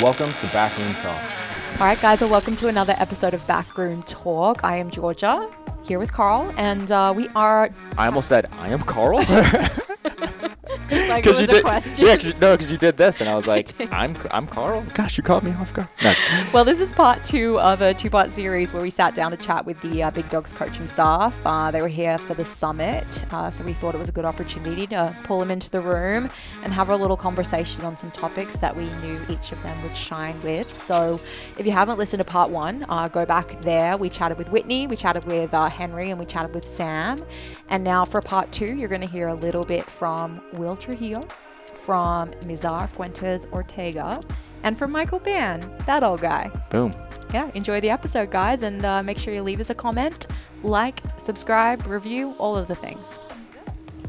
Welcome to Backroom Talk. All right, guys, well, welcome to another episode of Backroom Talk. I am Georgia, here with Carl, and uh, we are. I almost said I am Carl. like it was you a did, question. Yeah, cause you, no, because you did this, and I was like, did. I'm I'm Carl. Gosh, you caught me off guard. No. Well, this is part two of a two part series where we sat down to chat with the uh, Big Dogs coaching staff. Uh, they were here for the summit, uh, so we thought it was a good opportunity to pull them into the room and have a little conversation on some topics that we knew each of them would shine with. So, if you haven't listened to part one, uh, go back there. We chatted with Whitney, we chatted with uh, Henry, and we chatted with Sam. And now for part two, you're going to hear a little bit from Will Trujillo, from Mizar Fuentes Ortega, and from Michael Ban, that old guy Boom. yeah, enjoy the episode, guys, and uh, make sure you leave us a comment, like, subscribe, review, all of the things.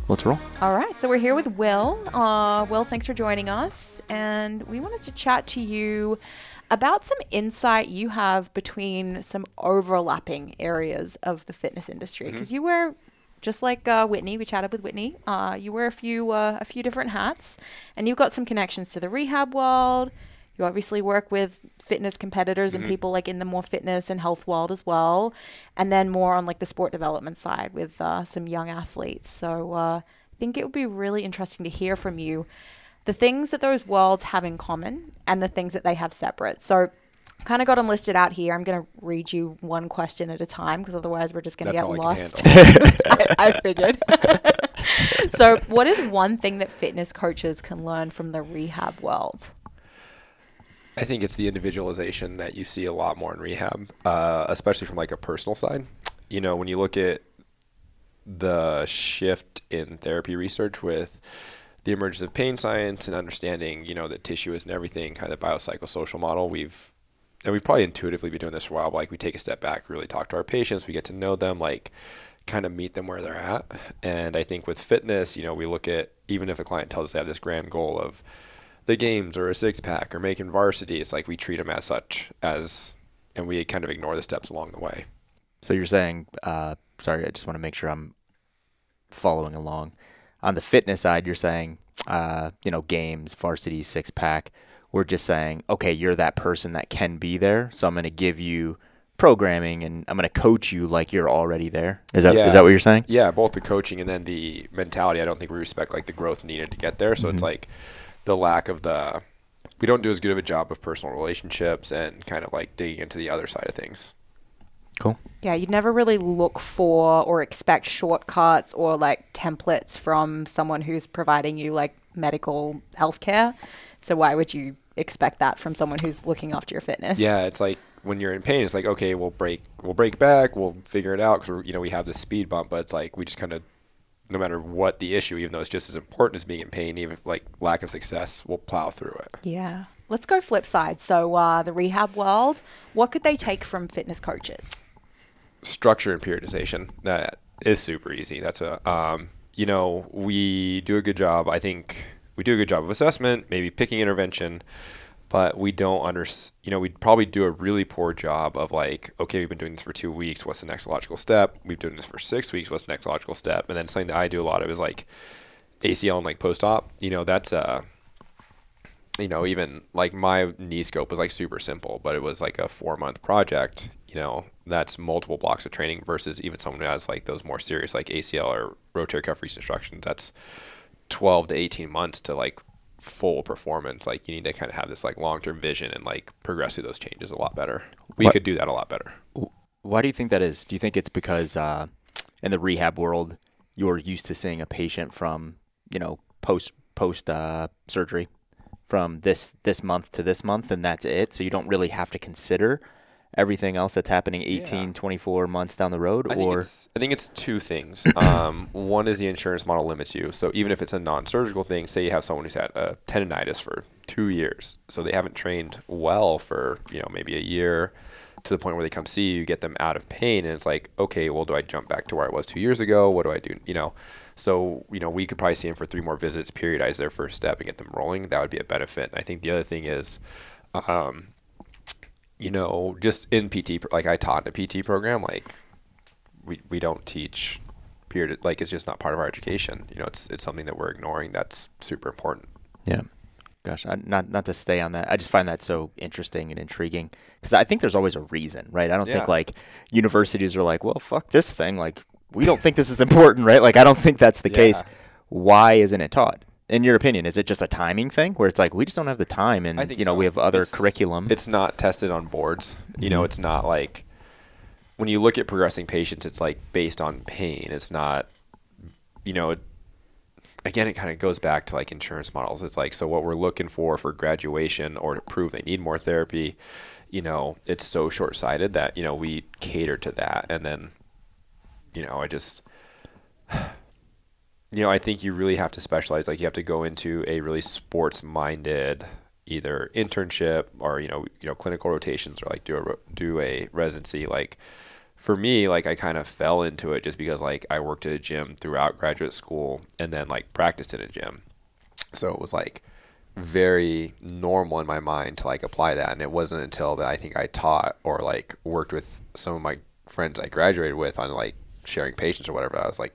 Let's roll. All right, so we're here with Will. Uh, Will, thanks for joining us, and we wanted to chat to you about some insight you have between some overlapping areas of the fitness industry because you wear just like uh, Whitney, we chatted with Whitney. Uh, you wear a few uh, a few different hats, and you've got some connections to the rehab world. You obviously work with fitness competitors and people like in the more fitness and health world as well, and then more on like the sport development side with uh, some young athletes. So uh, I think it would be really interesting to hear from you the things that those worlds have in common and the things that they have separate. So kind of got them listed out here. I'm going to read you one question at a time because otherwise we're just going to get lost. I, I figured. so, what is one thing that fitness coaches can learn from the rehab world? I think it's the individualization that you see a lot more in rehab, uh, especially from like a personal side. You know, when you look at the shift in therapy research with the emergence of pain science and understanding, you know, that tissue isn't everything, kind of biopsychosocial model, we've and we've probably intuitively been doing this for a while, like we take a step back, really talk to our patients, we get to know them, like kind of meet them where they're at. And I think with fitness, you know, we look at even if a client tells us they have this grand goal of the games or a six pack or making varsity, it's like we treat them as such as, and we kind of ignore the steps along the way. So you're saying, uh, sorry, I just want to make sure I'm following along. On the fitness side, you're saying, uh, you know, games, varsity, six pack. We're just saying, okay, you're that person that can be there, so I'm going to give you programming and I'm going to coach you like you're already there. Is that is Yeah. that what you're saying? Yeah, both the coaching and then the mentality. I don't think we respect like the growth needed to get there. So it's mm-hmm. like the lack of the. We don't do as good of a job of personal relationships and kind of like digging into the other side of things. Cool. Yeah, you'd never really look for or expect shortcuts or like templates from someone who's providing you like medical healthcare. So why would you expect that from someone who's looking after your fitness? Yeah, it's like when you're in pain, it's like okay, we'll break, we'll break back, we'll figure it out because you know we have this speed bump, but it's like we just kind of, no matter what the issue, even though it's just as important as being in pain, even if like lack of success, we'll plow through it. Yeah. Let's go flip side. So uh, the rehab world, what could they take from fitness coaches? structure and periodization that is super easy that's a um, you know we do a good job i think we do a good job of assessment maybe picking intervention but we don't under you know we'd probably do a really poor job of like okay we've been doing this for two weeks what's the next logical step we've been doing this for six weeks what's the next logical step and then something that i do a lot of is like acl and like post-op you know that's uh you know, even like my knee scope was like super simple, but it was like a four month project. You know, that's multiple blocks of training versus even someone who has like those more serious like ACL or rotator cuff reconstructions. That's 12 to 18 months to like full performance. Like you need to kind of have this like long term vision and like progress through those changes a lot better. We What- could do that a lot better. Why do you think that is? Do you think it's because uh, in the rehab world, you're used to seeing a patient from you know post post uh, surgery from this this month to this month, and that's it. So you don't really have to consider everything else that's happening 18, Yeah. 24 months down the road, I or it's I think it's two things. Um, one is the insurance model limits you. So even if it's a non-surgical thing, say you have someone who's had a tendonitis for two years, so they haven't trained well for you know maybe a year, to the point where they come see you, get them out of pain, and it's like, okay, well, do I jump back to where I was two years ago? What do I do? You know, so you know we could probably see them for three more visits, periodize their first step, and get them rolling. That would be a benefit. I think the other thing is. Um, you know, just in PT, like I taught in a PT program, like we, we don't teach period, like it's just not part of our education. You know, it's, it's something that we're ignoring. That's super important. yeah. Gosh, I, not not to stay on that. I just find that so interesting and intriguing because I think there's always a reason, right? I don't think like universities are like, well, fuck this thing. Like we don't think this is important, right? Like I don't think that's the case. Why isn't it taught? In your opinion, is it just a timing thing where it's like we just don't have the time, and you know so. we have other It's- curriculum? It's not tested on boards. You know, Mhm. it's not like when you look at progressing patients, it's like based on pain. It's not, you know, it, again, it kind of goes back to like insurance models. It's like, so what we're looking for for graduation or to prove they need more therapy, you know, it's so short sighted that, you know, we cater to that. And then, you know, I just, you know, I think you really have to specialize. Like you have to go into a really sports minded either internship or you know you know clinical rotations or like do a do a residency. Like for me, like I kind of fell into it just because like I worked at a gym throughout graduate school and then like practiced in a gym, so it was like very normal in my mind to like apply that. And it wasn't until that I think I taught or like worked with some of my friends I graduated with on like sharing patients or whatever. I was like,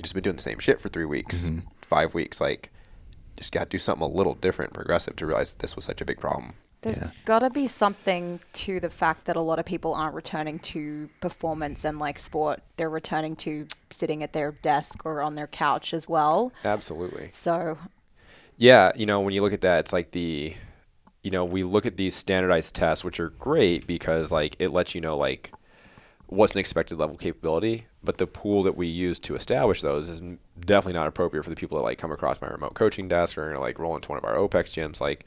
you just been doing the same shit for three weeks, Mhm. five weeks. Like, just got to do something a little different, progressive to realize that this was such a big problem. There's Yeah. got to be something to the fact that a lot of people aren't returning to performance and like sport. They're returning to sitting at their desk or on their couch as well. Absolutely. So, Yeah, you know, when you look at that, it's like the, you know, we look at these standardized tests, which are great because like it lets you know like what's an expected level of capability, but the pool that we use to establish those is definitely not appropriate for the people that like come across my remote coaching desk or like roll into one of our OPEX gyms. Like,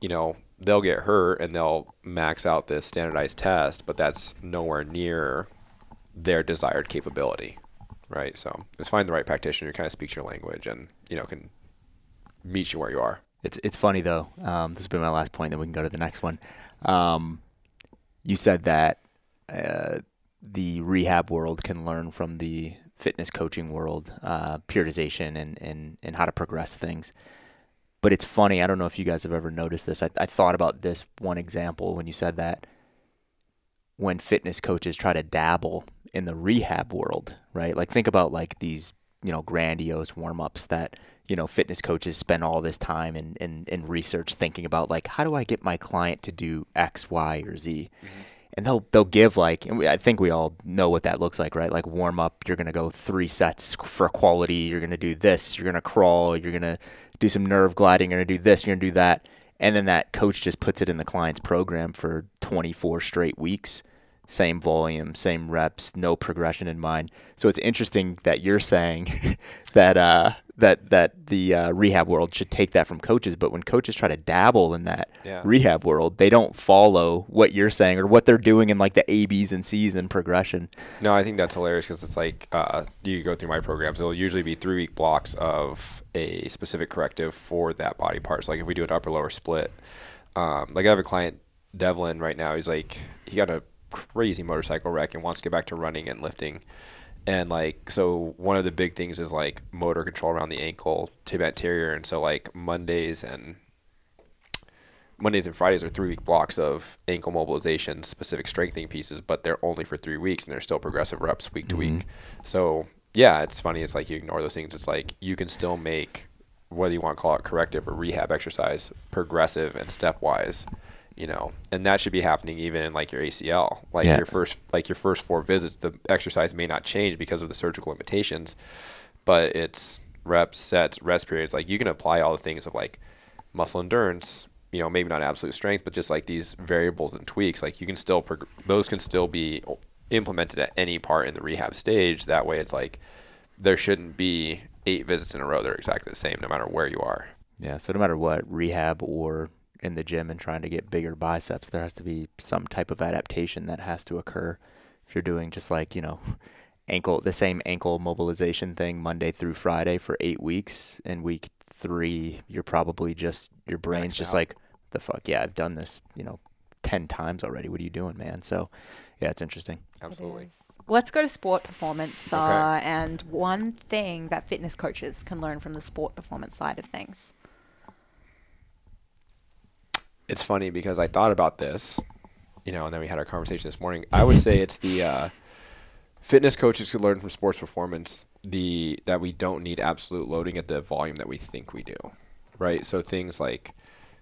you know, they'll get hurt and they'll max out this standardized test, but that's nowhere near their desired capability, right? So it's find the right practitioner who kind of speaks your language and you know can meet you where you are. It's it's funny though. Um, this will be my last point. Then we can go to the next one. Um, you said that uh, the rehab world can learn from the fitness coaching world, uh, periodization and, and and how to progress things. But it's funny. I don't know if you guys have ever noticed this. I, I thought about this one example when you said that. When fitness coaches try to dabble in the rehab world, right? Like think about like these, you know, grandiose warm ups that you know, fitness coaches spend all this time in, in, in research thinking about like how do I get my client to do X, Y, or Z, and they'll they'll give like and we, I think we all know what that looks like, right? Like warm up, you're gonna go three sets for quality. You're gonna do this. You're gonna crawl. You're gonna do some nerve gliding. You're gonna do this. You're gonna do that, and then that coach just puts it in the client's program for 24 straight weeks. Same volume, same reps, no progression in mind. So it's interesting that you're saying that uh, that that the uh, rehab world should take that from coaches, but when coaches try to dabble in that Yeah. rehab world, they don't follow what you're saying or what they're doing in like the A, B's, and C's in progression. No, I think that's hilarious because it's like uh, you go through my programs. It'll usually be three week blocks of a specific corrective for that body part. So like if we do an upper lower split, um, like I have a client Devlin right now. He's like he got a crazy motorcycle wreck and wants to get back to running and lifting. And like so, one of the big things is like motor control around the ankle, tib anterior, and so like Mondays and Mondays and Fridays are three week blocks of ankle mobilization, specific strengthening pieces, but they're only for three weeks and they're still progressive reps week to week. Mm-hmm. So yeah, it's funny. It's like you ignore those things. It's like you can still make whether you want to call it corrective or rehab exercise progressive and stepwise, you know, and that should be happening even in like your ACL. Like Yeah. your first like your first four visits, the exercise may not change because of the surgical limitations, but it's reps, sets, rest periods. Like you can apply all the things of like muscle endurance, you know, maybe not absolute strength, but just like these variables and tweaks. Like you can still prog- those can still be implemented at any part in the rehab stage. That way, it's like there shouldn't be eight visits in a row that are exactly the same, no matter where you are. Yeah. So no matter what, rehab or in the gym and trying to get bigger biceps, there has to be some type of adaptation that has to occur. If you're doing just like, you know, ankle, the same ankle mobilization thing Monday through Friday for eight weeks, in week three, you're probably just, your brain's Maxed just out. like, the fuck? Yeah, I've done this, you know, 10 times already. What are you doing, man? So yeah, it's interesting. Absolutely. It is. Let's go to sport performance Okay. uh, and one thing that fitness coaches can learn from the sport performance side of things. It's funny because I thought about this, you know, and then we had our conversation this morning. I would say it's the uh, fitness coaches could learn from sports performance the that we don't need absolute loading at the volume that we think we do, right? So things like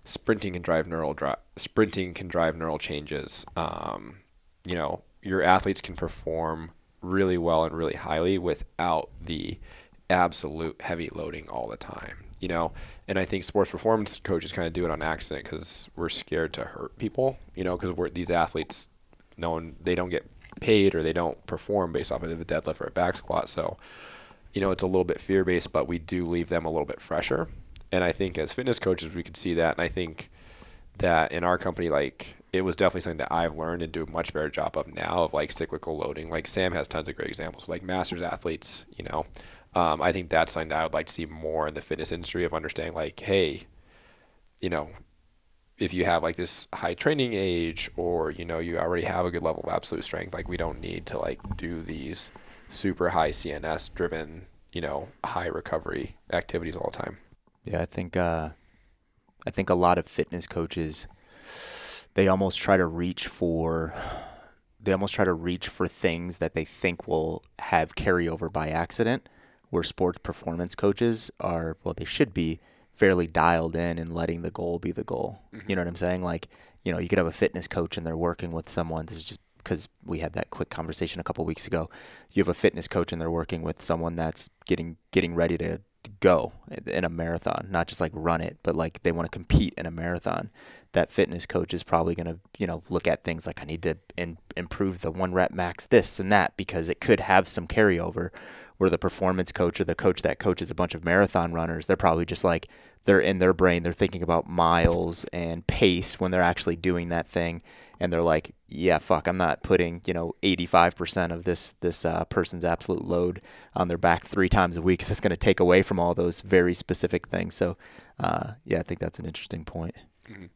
sprinting can drive neural dri- sprinting can drive neural changes. Um, you know, your athletes can perform really well and really highly without the absolute heavy loading all the time. You know, and I think sports performance coaches kind of do it on accident because we're scared to hurt people. You know, because we're these athletes, no one they don't get paid or they don't perform based off of a deadlift or a back squat. So, you know, it's a little bit fear based, but we do leave them a little bit fresher. And I think as fitness coaches, we could see that. And I think that in our company, like it was definitely something that I've learned and do a much better job of now of like cyclical loading. Like Sam has tons of great examples, like masters athletes, you know. Um, I think that's something that I would like to see more in the fitness industry of understanding like, hey, you know, if you have like this high training age or, you know, you already have a good level of absolute strength, like we don't need to like do these super high CNS driven, you know, high recovery activities all the time. Yeah, I think uh, I think a lot of fitness coaches they almost try to reach for they almost try to reach for things that they think will have carryover by accident where sports performance coaches are well they should be fairly dialed in and letting the goal be the goal. You mm-hmm. know what I'm saying? Like, you know, you could have a fitness coach and they're working with someone. This is just because we had that quick conversation a couple weeks ago. You have a fitness coach and they're working with someone that's getting getting ready to go in a marathon, not just like run it, but like they want to compete in a marathon. That fitness coach is probably going to, you know, look at things like I need to in, improve the one rep max this and that because it could have some carryover. Where the performance coach or the coach that coaches a bunch of marathon runners, they're probably just like they're in their brain, they're thinking about miles and pace when they're actually doing that thing, and they're like, yeah, fuck, I'm not putting you know 85% of this this uh, person's absolute load on their back three times a week. So that's going to take away from all those very specific things. So, uh, yeah, I think that's an interesting point.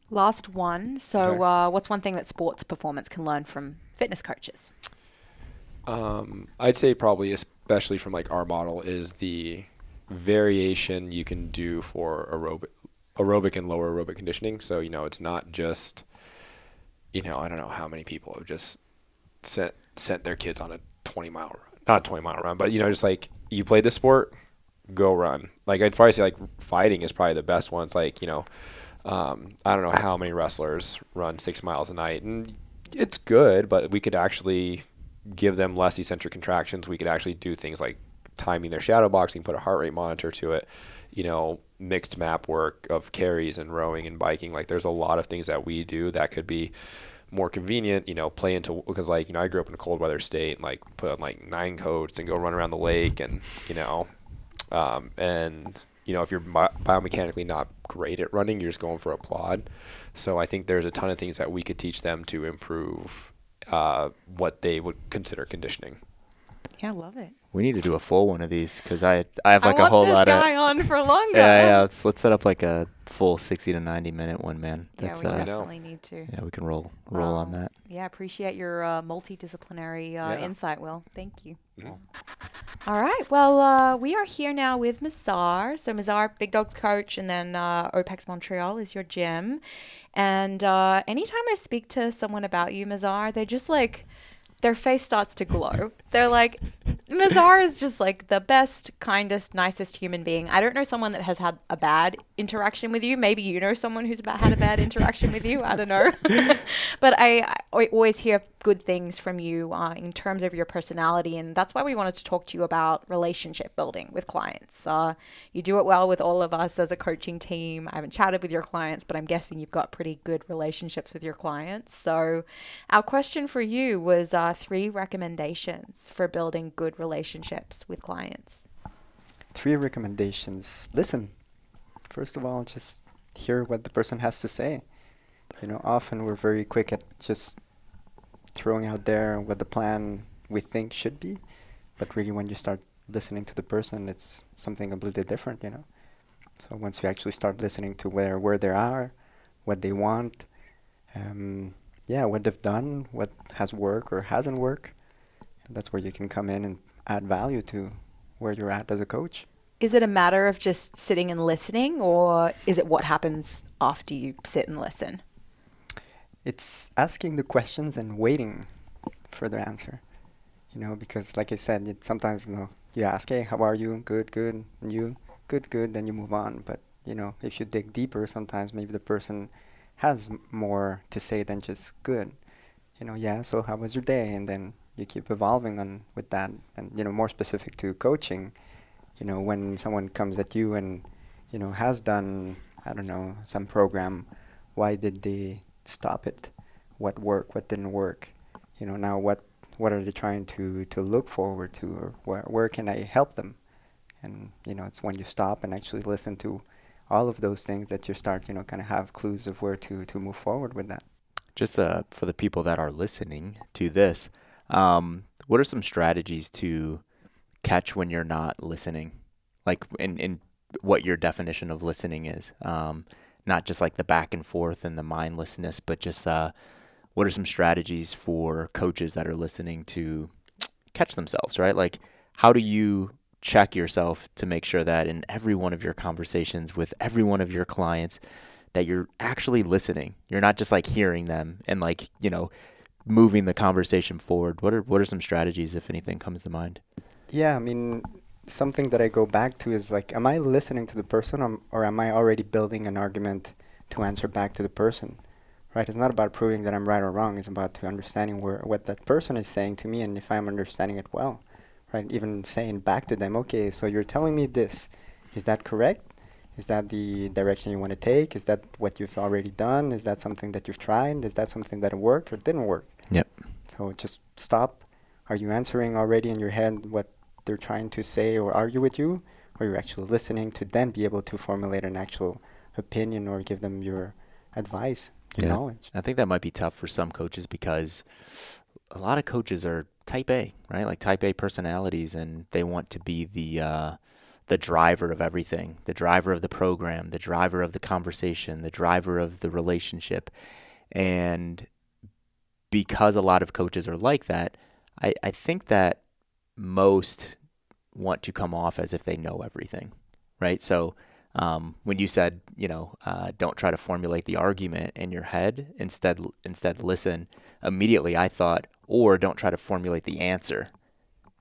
Last one. So, Okay. uh, what's one thing that sports performance can learn from fitness coaches? Um, I'd say probably, especially from like our model, is the variation you can do for aerobic, aerobic and lower aerobic conditioning. So you know, it's not just, you know, I don't know how many people have just sent sent their kids on a 20 mile run, not a 20 mile run, but you know, just like you play the sport, go run. Like I'd probably say like fighting is probably the best one. It's like you know, um, I don't know how many wrestlers run six miles a night, and it's good, but we could actually give them less eccentric contractions. We could actually do things like timing their shadow boxing, put a heart rate monitor to it, you know, mixed map work of carries and rowing and biking. Like there's a lot of things that we do that could be more convenient, you know, play into because like, you know, I grew up in a cold weather state and like put on like nine coats and go run around the lake and, you know, um, and you know, if you're bi- biomechanically not great at running, you're just going for a plod. So I think there's a ton of things that we could teach them to improve uh, what they would consider conditioning. Yeah, I love it. We need to do a full one of these because I I have like I want a whole lot of guy on for longer. yeah yeah. Let's let's set up like a full sixty to ninety minute one, man. Yeah, That's we uh, definitely need to. yeah we can roll roll on that. Yeah, appreciate your uh, multidisciplinary uh, Yeah. insight, Will. Thank you. Mhm. All right. Well, uh, we are here now with Mazar. So Mazar, Big Dogs coach, and then uh, OPEX Montreal is your gym. And uh, anytime I speak to someone about you, Mazar, they're just like, their face starts to glow. They're like, Mazar is just like the best, kindest, nicest human being. I don't know someone that has had a bad interaction with you. Maybe you know someone who's about, had a bad interaction with you. I don't know. but I, I always hear good things from you uh, in terms of your personality. And that's why we wanted to talk to you about relationship building with clients. Uh, you do it well with all of us as a coaching team. I haven't chatted with your clients, but I'm guessing you've got pretty good relationships with your clients. So, our question for you was uh, three recommendations for building good relationships with clients. Three recommendations. Listen, first of all, just hear what the person has to say. You know, often we're very quick at just throwing out there what the plan we think should be, but really when you start listening to the person, it's something completely different, you know. So once you actually start listening to where where they are, what they want, um, yeah, what they've done, what has worked or hasn't worked, that's where you can come in and add value to where you're at as a coach. Is it a matter of just sitting and listening, or is it what happens after you sit and listen? It's asking the questions and waiting for the answer. You know, because like I said, it, sometimes you know you ask, "Hey, how are you? Good, good." And you, good, good. Then you move on. But you know, if you dig deeper, sometimes maybe the person has more to say than just good. You know, yeah. So how was your day? And then you keep evolving on with that, and you know, more specific to coaching. You know, when someone comes at you and you know has done I don't know some program, why did they stop it? What worked? What didn't work? You know, now what what are they trying to to look forward to, or where where can I help them? And you know, it's when you stop and actually listen to all of those things that you start, you know, kind of have clues of where to to move forward with that. Just uh, for the people that are listening to this, um, what are some strategies to catch when you're not listening? Like, in, in what your definition of listening is. Um, not just like the back and forth and the mindlessness, but just uh, what are some strategies for coaches that are listening to catch themselves, right? Like, how do you check yourself to make sure that in every one of your conversations with every one of your clients, that you're actually listening. You're not just like hearing them and like, you know, moving the conversation forward. What are what are some strategies if anything comes to mind? Yeah, I mean, something that I go back to is like, am I listening to the person or, or am I already building an argument to answer back to the person? Right? It's not about proving that I'm right or wrong. It's about to understanding where what that person is saying to me and if I'm understanding it well. Right? Even saying back to them, okay, so you're telling me this. Is that correct? Is that the direction you want to take? Is that what you've already done? Is that something that you've tried? Is that something that worked or didn't work? Yep. So just stop. Are you answering already in your head what they're trying to say or argue with you? Or you're actually listening to then be able to formulate an actual opinion or give them your advice, your Yeah. knowledge. I think that might be tough for some coaches because a lot of coaches are type A, right? Like type A personalities and they want to be the uh the driver of everything, the driver of the program, the driver of the conversation, the driver of the relationship. And because a lot of coaches are like that, I, I think that most want to come off as if they know everything, right? So um, when you said, you know, uh, don't try to formulate the argument in your head, instead instead listen. Immediately, I thought, or don't try to formulate the answer.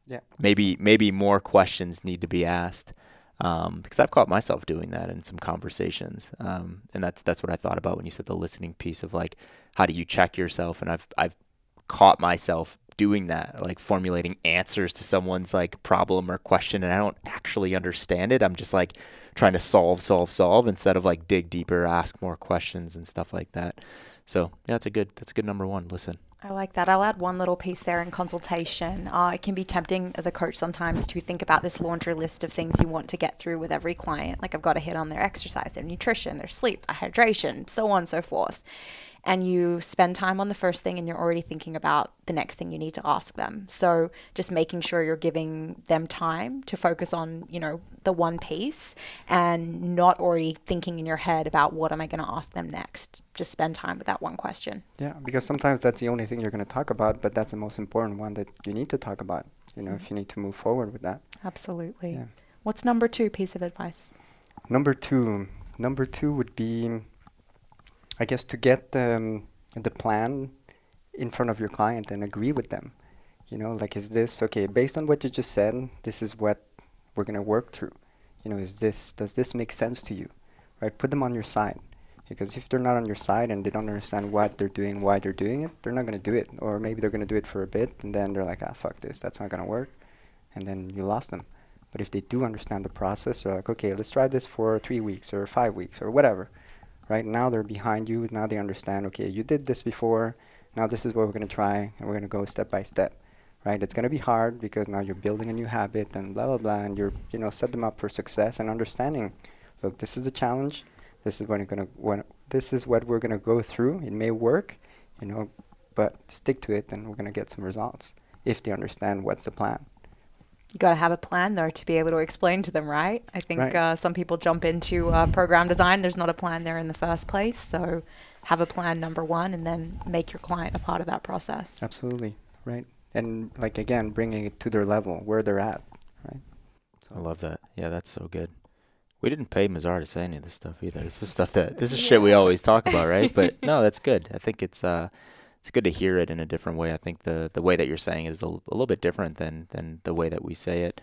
Yeah. Maybe maybe more questions need to be asked. Um, because I've caught myself doing that in some conversations, um, and that's that's what I thought about when you said the listening piece of like, how do you check yourself? And I've I've caught myself doing that, like formulating answers to someone's like problem or question, and I don't actually understand it. I'm just like trying to solve, solve, solve instead of like dig deeper, ask more questions and stuff like that. So yeah, that's a good that's a good number one. Listen. I like that. I'll add one little piece there in consultation. Uh, it can be tempting as a coach sometimes to think about this laundry list of things you want to get through with every client. Like I've got to hit on their exercise, their nutrition, their sleep, their hydration, so on and so forth. And you spend time on the first thing and you're already thinking about the next thing you need to ask them. So just making sure you're giving them time to focus on, you know, the one piece and not already thinking in your head about what am I going to ask them next. Just spend time with that one question. Yeah, because sometimes that's the only thing you're going to talk about, but that's the most important one that you need to talk about, you know, if you need to move forward with that. Absolutely. Yeah. What's number two piece of advice? Number two, number two would be, I guess, to get um, the plan in front of your client and agree with them. You know, like, is this okay? Based on what you just said, this is what we're gonna work through. You know, is this does this make sense to you? Right? Put them on your side, because if they're not on your side and they don't understand what they're doing, why they're doing it, they're not gonna do it. Or maybe they're gonna do it for a bit, and then they're like, ah, fuck this, that's not gonna work, and then you lost them. But if they do understand the process, they're like, okay, let's try this for three weeks or five weeks or whatever. Right now they're behind you. Now they understand, okay, you did this before. Now this is what we're going to try, and we're going to go step by step. Right? It's going to be hard because now you're building a new habit and blah, blah, blah. And you're, you know, set them up for success and understanding. Look, this is the challenge. This is what you're gonna, this is what we're going to go through. It may work, you know, but stick to it and we're going to get some results if they understand what's the plan. You got to have a plan though to be able to explain to them, right? I think Right. uh, some people jump into uh, program design. There's not a plan there in the first place. So have a plan, number one, and then make your client a part of that process. Absolutely, right? And like again, bringing it to their level where they're at, right? I love that. Yeah, that's so good. We didn't pay Mazar to say any of this stuff either. This is stuff that this is shit we always talk about, right? But no, that's good. I think it's uh it's good to hear it in a different way. I think the the way that you're saying it is a little bit different than than the way that we say it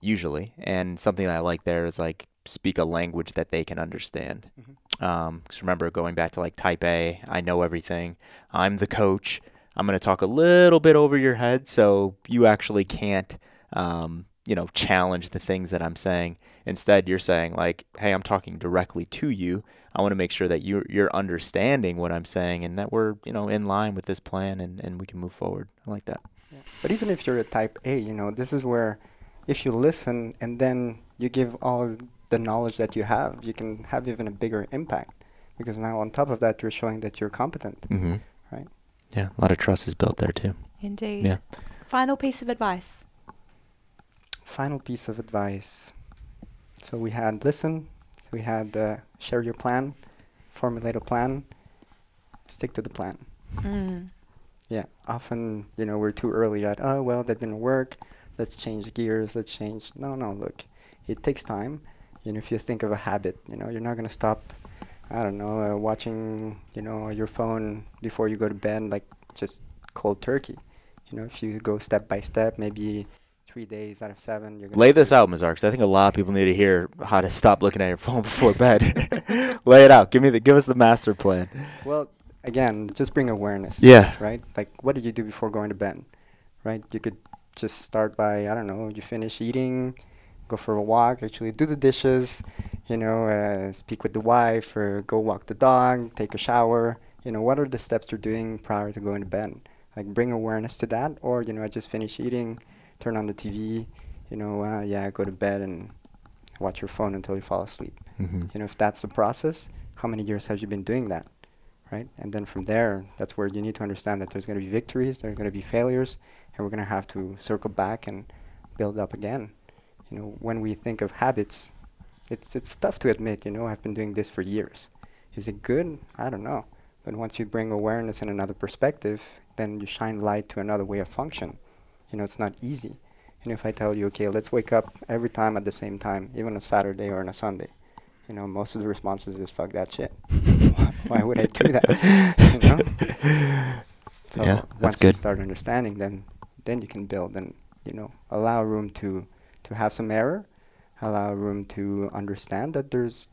usually. And something that I like there is like speak a language that they can understand. Mhm. Um 'cause remember going back to like type A, I know everything. I'm the coach. I'm going to talk a little bit over your head so you actually can't, um, you know, challenge the things that I'm saying. Instead, you're saying like, "Hey, I'm talking directly to you. I want to make sure that you're you're understanding what I'm saying and that we're, you know, in line with this plan and and we can move forward." I like that. But even if you're a type A, you know, this is where if you listen and then you give all the knowledge that you have, you can have even a bigger impact. Because now on top of that, you're showing that you're competent. Mm-hmm. Right. Yeah, a lot of trust is built there too. Indeed. Yeah. Final piece of advice. Final piece of advice. So we had listen, we had uh, share your plan, formulate a plan, stick to the plan. Mm. Yeah, often, you know, we're too early at, oh, well, that didn't work. Let's change gears. Let's change. No, no, look, it takes time. You know, if you think of a habit, you know, you're not going to stop, I don't know, uh, watching, you know, your phone before you go to bed, like just cold turkey. You know, if you go step by step, maybe three days out of seven, you're Lay this out, Mazar, because I think a lot of people need to hear how to stop looking at your phone before bed. Lay it out. Give me the give us the master plan. Well, again, just bring awareness. Yeah. Right? Like, what did you do before going to bed? Right? You could just start by, I don't know, you finish eating, go for a walk, actually do the dishes, you know, uh, speak with the wife, or go walk the dog, take a shower. You know, what are the steps you're doing prior to going to bed? Like, bring awareness to that, or, you know, I just finished eating, turn on the TV, you know, uh, yeah, go to bed and watch your phone until you fall asleep. Mm-hmm. You know, if that's the process, how many years have you been doing that? Right? And then from there, that's where you need to understand that there's going to be victories, there's going to be failures, and we're going to have to circle back and build up again. You know, when we think of habits, it's it's tough to admit, you know, I've been doing this for years. Is it good? I don't know. But once you bring awareness and another perspective, then you shine light to another way of function. You know, it's not easy. And if I tell you, okay, let's wake up every time at the same time, even on a Saturday or on a Sunday, you know, most of the responses is fuck that shit. Why would I do that? you know? So Yeah, that's once you good. start understanding, then then you can build and you know allow room to to have some error, allow room to understand that there's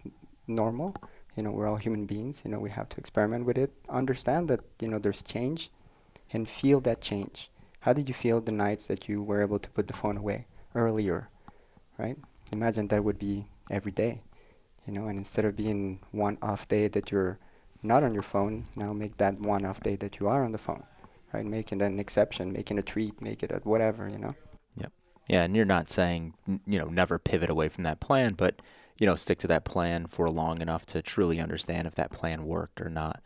normal. You know, we're all human beings. You know, we have to experiment with it. Understand that you know there's change, and feel that change. How did you feel the nights that you were able to put the phone away earlier, right? Imagine that would be every day, you know, and instead of being one off day that you're not on your phone, now make that one off day that you are on the phone, right? Making an exception, making a treat, make it a whatever, you know. Yep. Yeah, and you're not saying you know never pivot away from that plan, but you know stick to that plan for long enough to truly understand if that plan worked or not.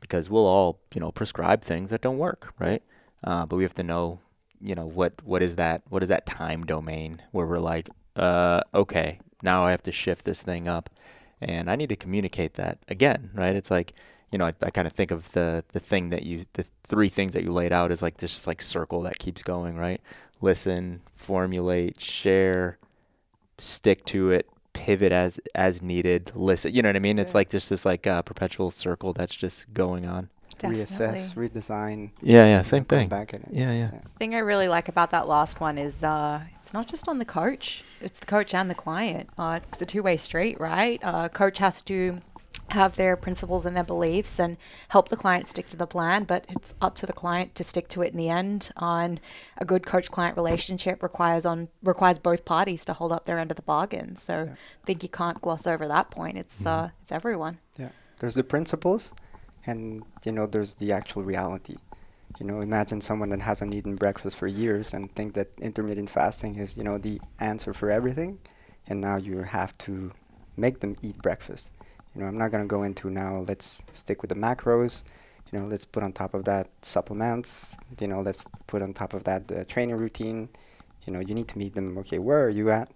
Because we'll all you know prescribe things that don't work, right? Uh, but we have to know you know what what is that what is that time domain where we're like, uh, okay, now I have to shift this thing up, and I need to communicate that again, right? It's like you know I, I kind of think of the the thing that you the three things that you laid out is like this just like circle that keeps going, right? listen, formulate, share, stick to it, pivot as as needed, listen. You know what I mean? It's Yeah. like just this like uh, perpetual circle that's just going on. Reassess, redesign, Yeah, yeah, same come thing. back at it. Yeah, yeah. thing I really like about that last one is uh, it's not just on the coach; it's the coach and the client. Uh, it's a two-way street, right? Uh, coach has to have their principles and their beliefs and help the client stick to the plan, but it's up to the client to stick to it in the end. On a good coach-client relationship requires on requires both parties to hold up their end of the bargain. So I think you can't gloss over that point. It's uh, it's everyone. Yeah. There's the principles, and you know there's the actual reality. You know, imagine someone that hasn't eaten breakfast for years and think that intermittent fasting is you know the answer for everything, and now you have to make them eat breakfast. You know, I'm not gonna go into now. Let's stick with the macros. You know, let's put on top of that supplements. You know, let's put on top of that the training routine. You know, you need to meet them. Okay, where are you at?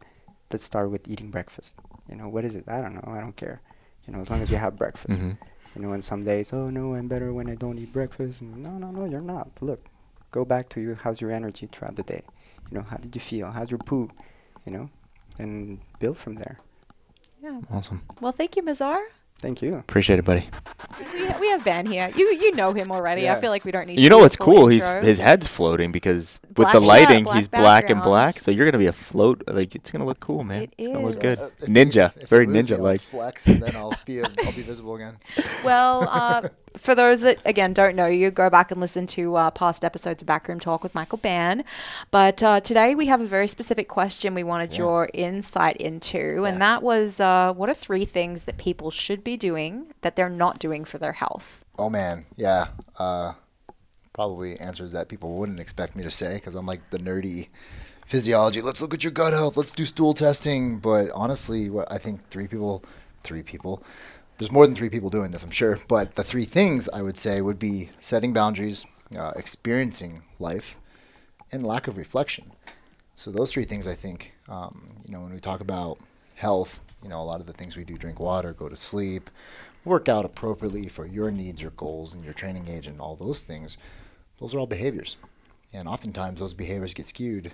Let's start with eating breakfast. You know, what is it? I don't know. I don't care. You know, as long as you have breakfast. hmm You know, and some days, oh no, I'm better when I don't eat breakfast. And no, no, no, you're not. Look, go back to you. How's your energy throughout the day? You know, how did you feel? How's your poo? You know, and build from there. Yeah. Awesome. Well, thank you, Mazar, Thank you. Appreciate it, buddy. We, we have Ben here. You you know him already. I feel like we don't need. You to know what's full cool? He's his head's floating because with Black the shirt, lighting, black he's black and black. So you're gonna be a float. Like it's gonna look cool, man. It it's gonna look good. Uh, ninja, if- if you very ninja like. Flex, and then I'll be I'll be visible again. Well, uh, for those that again don't know you, go back and listen to uh, past episodes of Backroom Talk with Michael Ban. But uh, today we have a very specific question we wanted your insight into, and that was uh, what are three things that people should be doing that they're not doing for their health? Oh man, yeah. Uh, probably answers that people wouldn't expect me to say because I'm like the nerdy physiology. Let's look at your gut health. Let's do stool testing. But honestly, what I think three people, three people. There's more than three people doing this, I'm sure. But the three things I would say would be setting boundaries, uh, experiencing life, and lack of reflection. So those three things, I think, um, you know, when we talk about health, you know, a lot of the things we do: drink water, go to sleep, work out appropriately for your needs, your goals, and your training age, and all those things. Those are all behaviors, and oftentimes those behaviors get skewed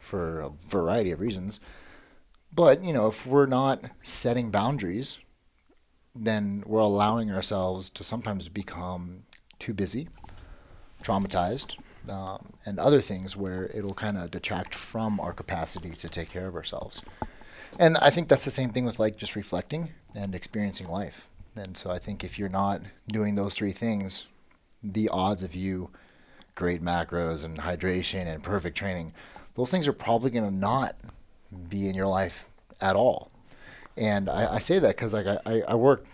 for a variety of reasons. But you know, if we're not setting boundaries, then we're allowing ourselves to sometimes become too busy, traumatized, um, and other things where it'll kind of detract from our capacity to take care of ourselves. And I think that's the same thing with like just reflecting and experiencing life. And so I think if you're not doing those three things, the odds of you great macros and hydration and perfect training, those things are probably going to not be in your life at all. And I, I say that because like I, I, work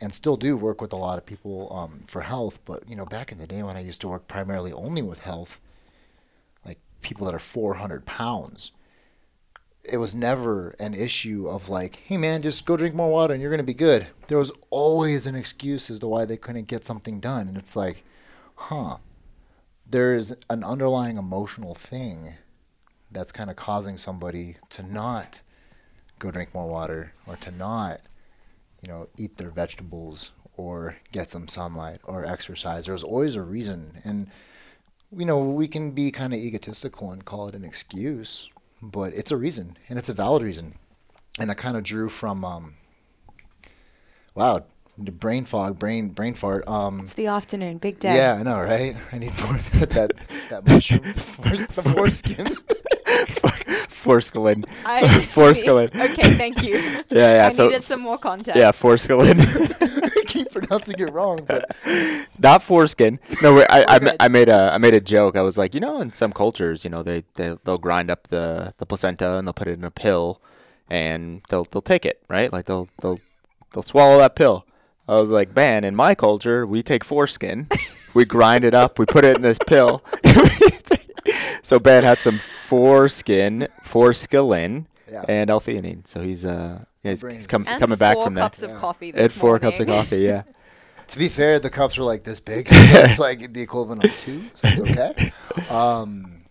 and still do work with a lot of people um, for health. But you know, back in the day when I used to work primarily only with health, like people that are 400 pounds, it was never an issue of like, hey man, just go drink more water and you're gonna be good. There was always an excuse as to why they couldn't get something done, and it's like, huh, there's an underlying emotional thing that's kind of causing somebody to not go drink more water or to not, you know, eat their vegetables or get some sunlight or exercise. There's always a reason. And, you know, we can be kind of egotistical and call it an excuse, but it's a reason and it's a valid reason. And I kind of drew from, um, wow, the brain fog, brain, brain fart. Um, It's the afternoon, big day. yeah, I know, right? I need more of that, that mushroom, the foreskin. Forskelin. I, Forskelin. Okay, thank you. Yeah, yeah. I so needed some more context. yeah, Forskelin. I keep pronouncing it wrong, but Not foreskin. No, wait, I, I, We're ma- I made a I made a joke. I was like, you know, in some cultures, you know, they, they they'll grind up the, the placenta and they'll put it in a pill, and they'll they'll take it, right? Like they'll they'll they'll swallow that pill. I was like, man, in my culture, we take foreskin, we grind it up, we put it in this pill. So Ben had some foreskin, forskelin, Yeah. and L-theanine. So he's uh yeah, he's, he's is- come, And coming back from that. cups of Yeah. coffee this And four cups of coffee, yeah. to be fair, the cups were like this big, so it's like the equivalent of two, so it's okay. Um,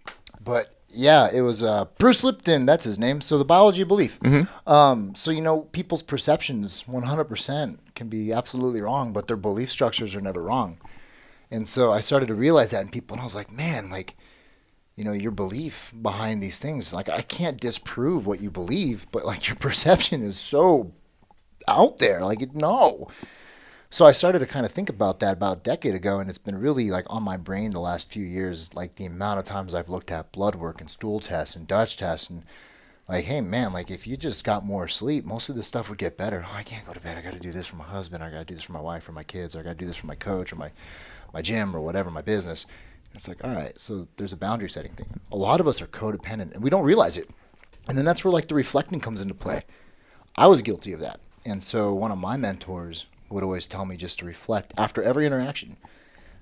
but yeah, it was uh, Bruce Lipton. That's his name. So the biology of belief. Um, so you know, people's perceptions, 100%, can be absolutely wrong, but their belief structures are never wrong. And so I started to realize that in people, and I was like, man, like, you know, your belief behind these things, like, I can't disprove what you believe, but like your perception is so out there. Like, no. So I started to kind of think about that about a decade ago, and it's been really like on my brain the last few years. Like the amount of times I've looked at blood work and stool tests and Dutch tests, and like, hey man, like if you just got more sleep, most of this stuff would get better. Oh, I can't go to bed. I got to do this for my husband. I got to do this for my wife or my kids. Or I got to do this for my coach or my my gym or whatever, my business. It's like, all right, so there's a boundary setting thing. A lot of us are codependent, and we don't realize it. And then that's where like the reflecting comes into play. I was guilty of that. And so one of my mentors would always tell me just to reflect after every interaction.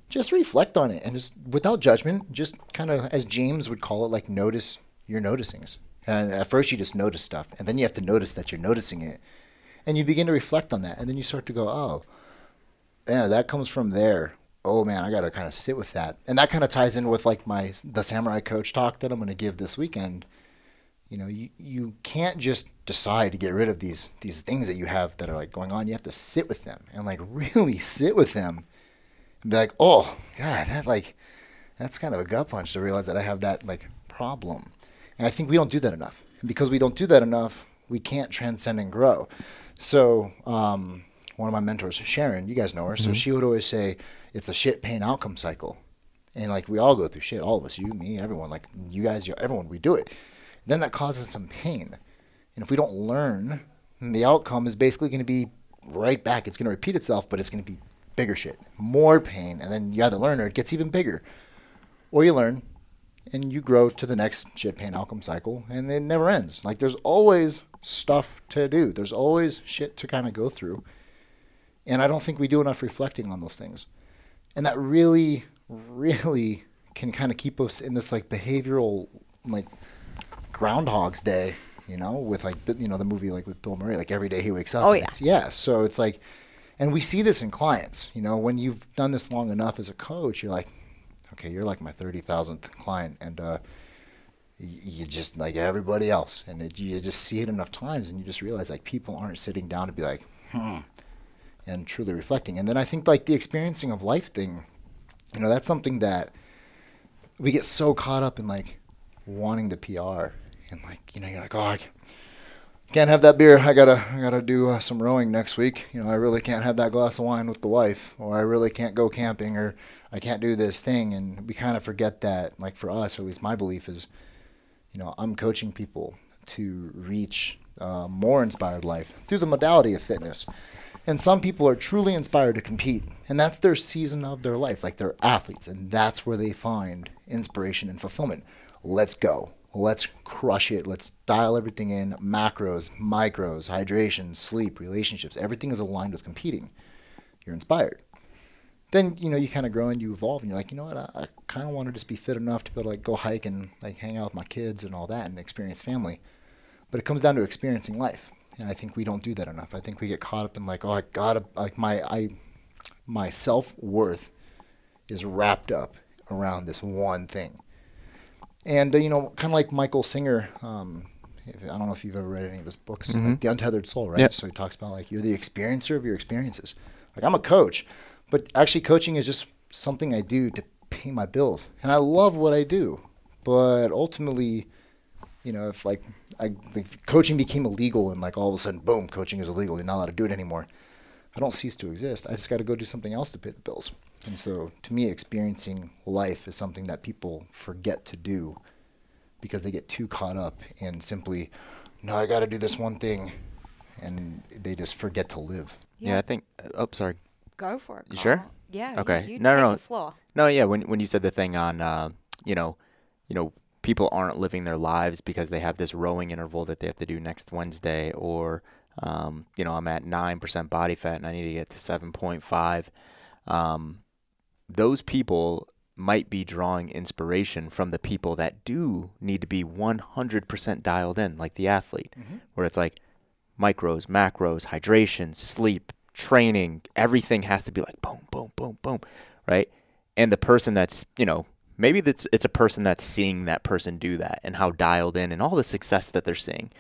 Just reflect on it and just without judgment, just kind of as James would call it, like notice your noticings. And at first you just notice stuff, and then you have to notice that you're noticing it. And you begin to reflect on that, and then you start to go, oh, yeah, that comes from there. Oh man, I got to kind of sit with that. And that kind of ties in with like my the samurai coach talk that I'm going to give this weekend. You know you, you can't just decide to get rid of these these things that you have that are like going on. You have to sit with them and like really sit with them and be like oh god that like that's kind of a gut punch to realize that i have that like problem. And i think we don't do that enough. And because we don't do that enough we can't transcend and grow. So um, one of my mentors, Sharon, you guys know her. So she would always say, it's a shit pain outcome cycle. And like we all go through shit, all of us, you, me, everyone, like you guys, everyone, we do it. Then that causes some pain. And if we don't learn, the outcome is basically going to be right back. It's going to repeat itself, but it's going to be bigger shit, more pain. And then you either learn or it gets even bigger. Or you learn and you grow to the next shit pain outcome cycle and it never ends. Like there's always stuff to do. There's always shit to kind of go through. And I don't think we do enough reflecting on those things. And that really, really can kind of keep us in this like behavioral, like Groundhog's Day, you know, with like, you know, the movie like with Bill Murray, like every day he wakes up. Oh, yeah. yeah. So it's like, and we see this in clients, you know, when you've done this long enough as a coach, you're like, okay, you're like my 30,000th client. And, uh, you just like everybody else and it, you just see it enough times and you just realize like people aren't sitting down to be like hmm and truly reflecting. And then i think like the experiencing of life thing you know that's something that we get so caught up in like wanting the pr and like you know you're like oh i can't have that beer. I gotta i gotta do uh, some rowing next week. You know i really can't have that glass of wine with the wife or i really can't go camping or i can't do this thing. And we kind of forget that like for us or at least my belief is you know, I'm coaching people to reach a more inspired life through the modality of fitness. And some people are truly inspired to compete, and that's their season of their life, like they're athletes, and that's where they find inspiration and fulfillment. Let's go. Let's crush it. Let's dial everything in macros, micros, hydration, sleep, relationships. Everything is aligned with competing. You're inspired then you know you kind of grow and you evolve and you're like you know what i, I kind of want to just be fit enough to be able to like go hike and like hang out with my kids and all that and experience family but it comes down to experiencing life and i think we don't do that enough. I think we get caught up in like oh i gotta like my i my self-worth is wrapped up around this one thing. And uh, you know kind of like michael singer um, if, i don't know if you've ever read any of his books like the untethered soul right? Yep. so he talks about like you're the experiencer of your experiences. Like i'm a coach but actually coaching is just something i do to pay my bills. And i love what i do but ultimately you know if like I, if coaching became illegal and like all of a sudden boom coaching is illegal you're not allowed to do it anymore i don't cease to exist i just got to go do something else to pay the bills and so to me experiencing life is something that people forget to do because they get too caught up in simply no i got to do this one thing and they just forget to live Yeah, I think. Oh, sorry. Go for it. You sure? Yeah. Okay. You, you No, no, no. the floor. No, yeah. When when you said the thing on, uh, you know, you know, people aren't living their lives because they have this rowing interval that they have to do next Wednesday, or, um, you know, I'm at nine percent body fat and I need to get to seven point five. Um, those people might be drawing inspiration from the people that do need to be 100% dialed in, like the athlete, where it's like micros, macros, hydration, sleep, training, everything has to be like boom, boom, boom, boom, right? And the person that's, you know, maybe that's it's a person that's seeing that person do that and how dialed in and all the success that they're seeing.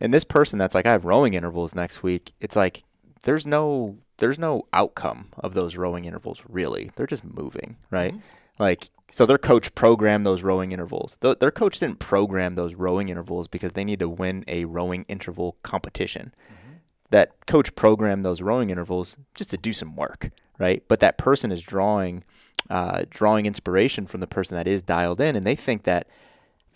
And this person that's like I have rowing intervals next week, it's like there's no there's no outcome of those rowing intervals really. They're just moving, right? Mm-hmm. Like so their coach programmed those rowing intervals. Th- their coach didn't program those rowing intervals because they need to win a rowing interval competition. Mm-hmm. That coach programmed those rowing intervals just to do some work, right? But that person is drawing uh, drawing inspiration from the person that is dialed in, and they think that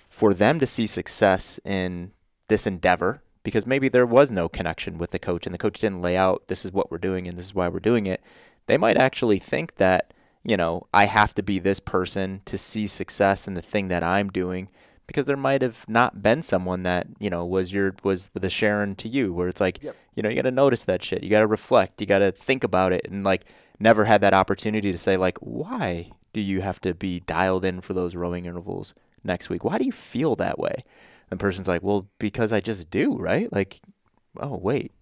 for them to see success in this endeavor, because maybe there was no connection with the coach and the coach didn't lay out this is what we're doing and this is why we're doing it, they might actually think that, you know, I have to be this person to see success in the thing that I'm doing because there might have not been someone that, you know, was your was the Sharon to you where it's like, Yep. you know, you got to notice that shit. You got to reflect, you got to think about it and like never had that opportunity to say like why do you have to be dialed in for those rowing intervals next week? Why do you feel that way? And the person's like, well, because I just do, right? Like, oh, wait,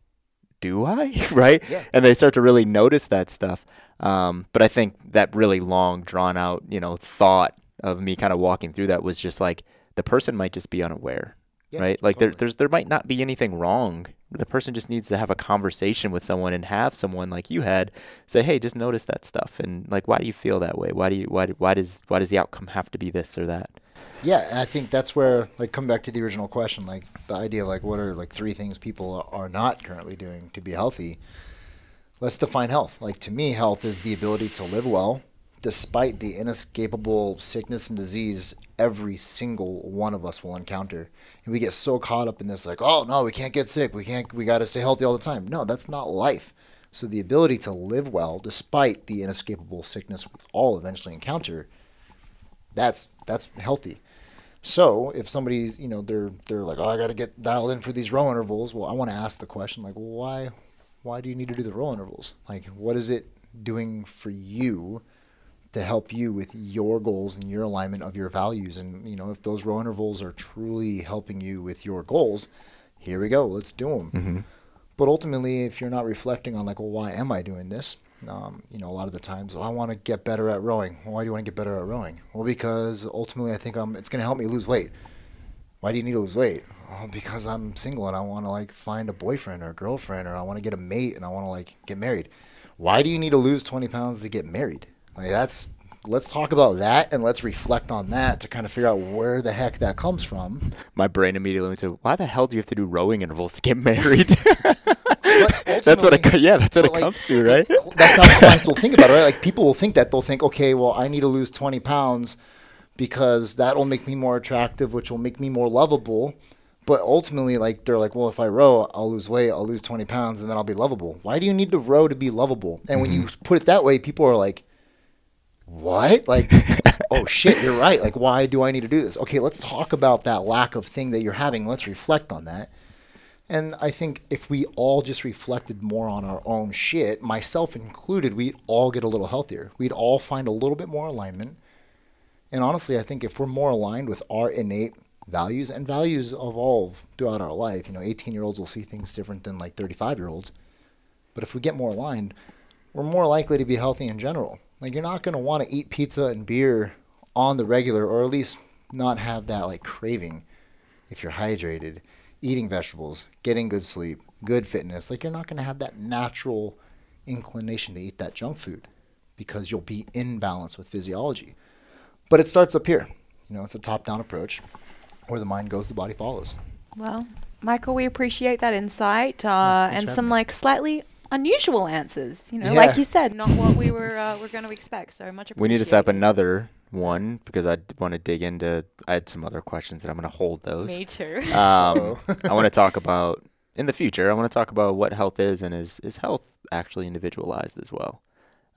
do I? right? Yeah. And they start to really notice that stuff. Um, but I think that really long, drawn out, you know, thought of me kind of walking through that was just like the person might just be unaware, Yeah, right? Like there, totally. there's there might not be anything wrong. The person just needs to have a conversation with someone and have someone like you had say, "Hey, just notice that stuff." And like, why do you feel that way? Why do you why why does why does the outcome have to be this or that? Yeah, and I think that's where like come back to the original question, like the idea of like what are like three things people are not currently doing to be healthy. let's define health. Like to me, health is the ability to live well despite the inescapable sickness and disease every single one of us will encounter. And we get so caught up in this like, oh no, we can't get sick. We can't we got to stay healthy all the time. No, that's not life. So the ability to live well despite the inescapable sickness we all eventually encounter, that's that's healthy. So if somebody's, you know, they're they're like, oh, I got to get dialed in for these row intervals. Well, I want to ask the question like, well, why why do you need to do the row intervals? Like, what is it doing for you to help you with your goals and your alignment of your values? And you know, if those row intervals are truly helping you with your goals, here we go. Let's do them. But ultimately, if you're not reflecting on like, well, why am I doing this? Um, you know, a lot of the times, oh, I want to get better at rowing. Why do you want to get better at rowing? Well, because ultimately, I think um, it's going to help me lose weight. Why do you need to lose weight? Oh, because I'm single and I want to like find a boyfriend or a girlfriend, or I want to get a mate and I want to like get married. Why do you need to lose 20 pounds to get married? Like that's let's talk about that and let's reflect on that to kind of figure out where the heck that comes from. My brain immediately went to, why the hell do you have to do rowing intervals to get married? That's what it, yeah, that's what it like, comes to, right? That's how clients will think about it, right? Like people will think that they'll think, okay, well, I need to lose 20 pounds because that'll make me more attractive, which will make me more lovable. But ultimately, like they're like, well, if I row, I'll lose weight, I'll lose 20 pounds, and then I'll be lovable. Why do you need to row to be lovable? And when you mm-hmm. put it that way, people are like, what? Like, oh shit, you're right. Like, why do I need to do this? Okay, let's talk about that lack of thing that you're having. Let's reflect on that. And I think if we all just reflected more on our own shit, myself included, we'd all get a little healthier. We'd all find a little bit more alignment. And honestly, I think if we're more aligned with our innate values, and values evolve throughout our life, you know, 18 year olds will see things different than like 35 year olds. But if we get more aligned, we're more likely to be healthy in general. Like, you're not going to want to eat pizza and beer on the regular, or at least not have that like craving if you're hydrated, eating vegetables, getting good sleep, good fitness, like you're not going to have that natural inclination to eat that junk food because you'll be in balance with physiology. But it starts up here. You know, it's a top down approach where the mind goes, the body follows. Well, Michael, we appreciate that insight uh, thanks and some me. like slightly unusual answers. You know, Yeah. like you said, not what we were uh, we're going to expect. So much. We need to set up another one because I want to dig into. I had some other questions that I'm going to hold those. Me too. Um, I want to talk about in the future. I want to talk about what health is and is is health actually individualized as well.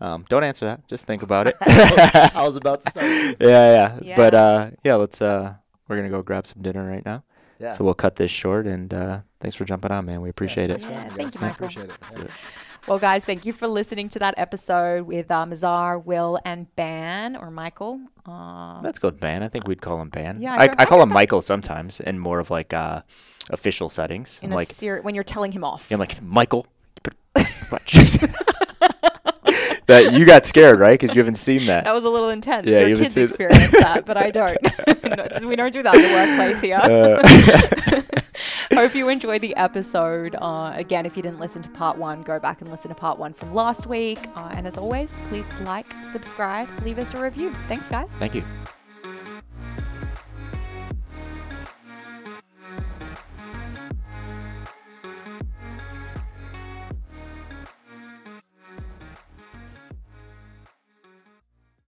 Um, don't answer that. Just think about it. I was about to start. yeah, yeah, Yeah. But uh, yeah, let's. Uh, we're gonna go grab some dinner right now. Yeah. So we'll cut this short. And uh, thanks for jumping on, man. We appreciate it. Yeah, Yeah, thank you, Michael. appreciate it. Well, guys, thank you for listening to that episode with uh, Mazar, Will, and Ban or Michael. Uh, Let's go with Ban. I think we'd call him Ban. Yeah, I, I I call him Michael sometimes in more of like uh, official settings. in I'm a like, ser- when you're telling him off. I'm like Michael. Watch. that you got scared, right? Because you haven't seen that. that was a little intense. Yeah, Your you kids seen- experience that, but I don't. No, we don't do that in the workplace here. Uh, Hope you enjoyed the episode. Uh, again, if you didn't listen to part one, go back and listen to part one from last week. Uh, and as always, please like, subscribe, leave us a review. Thanks, guys. Thank you.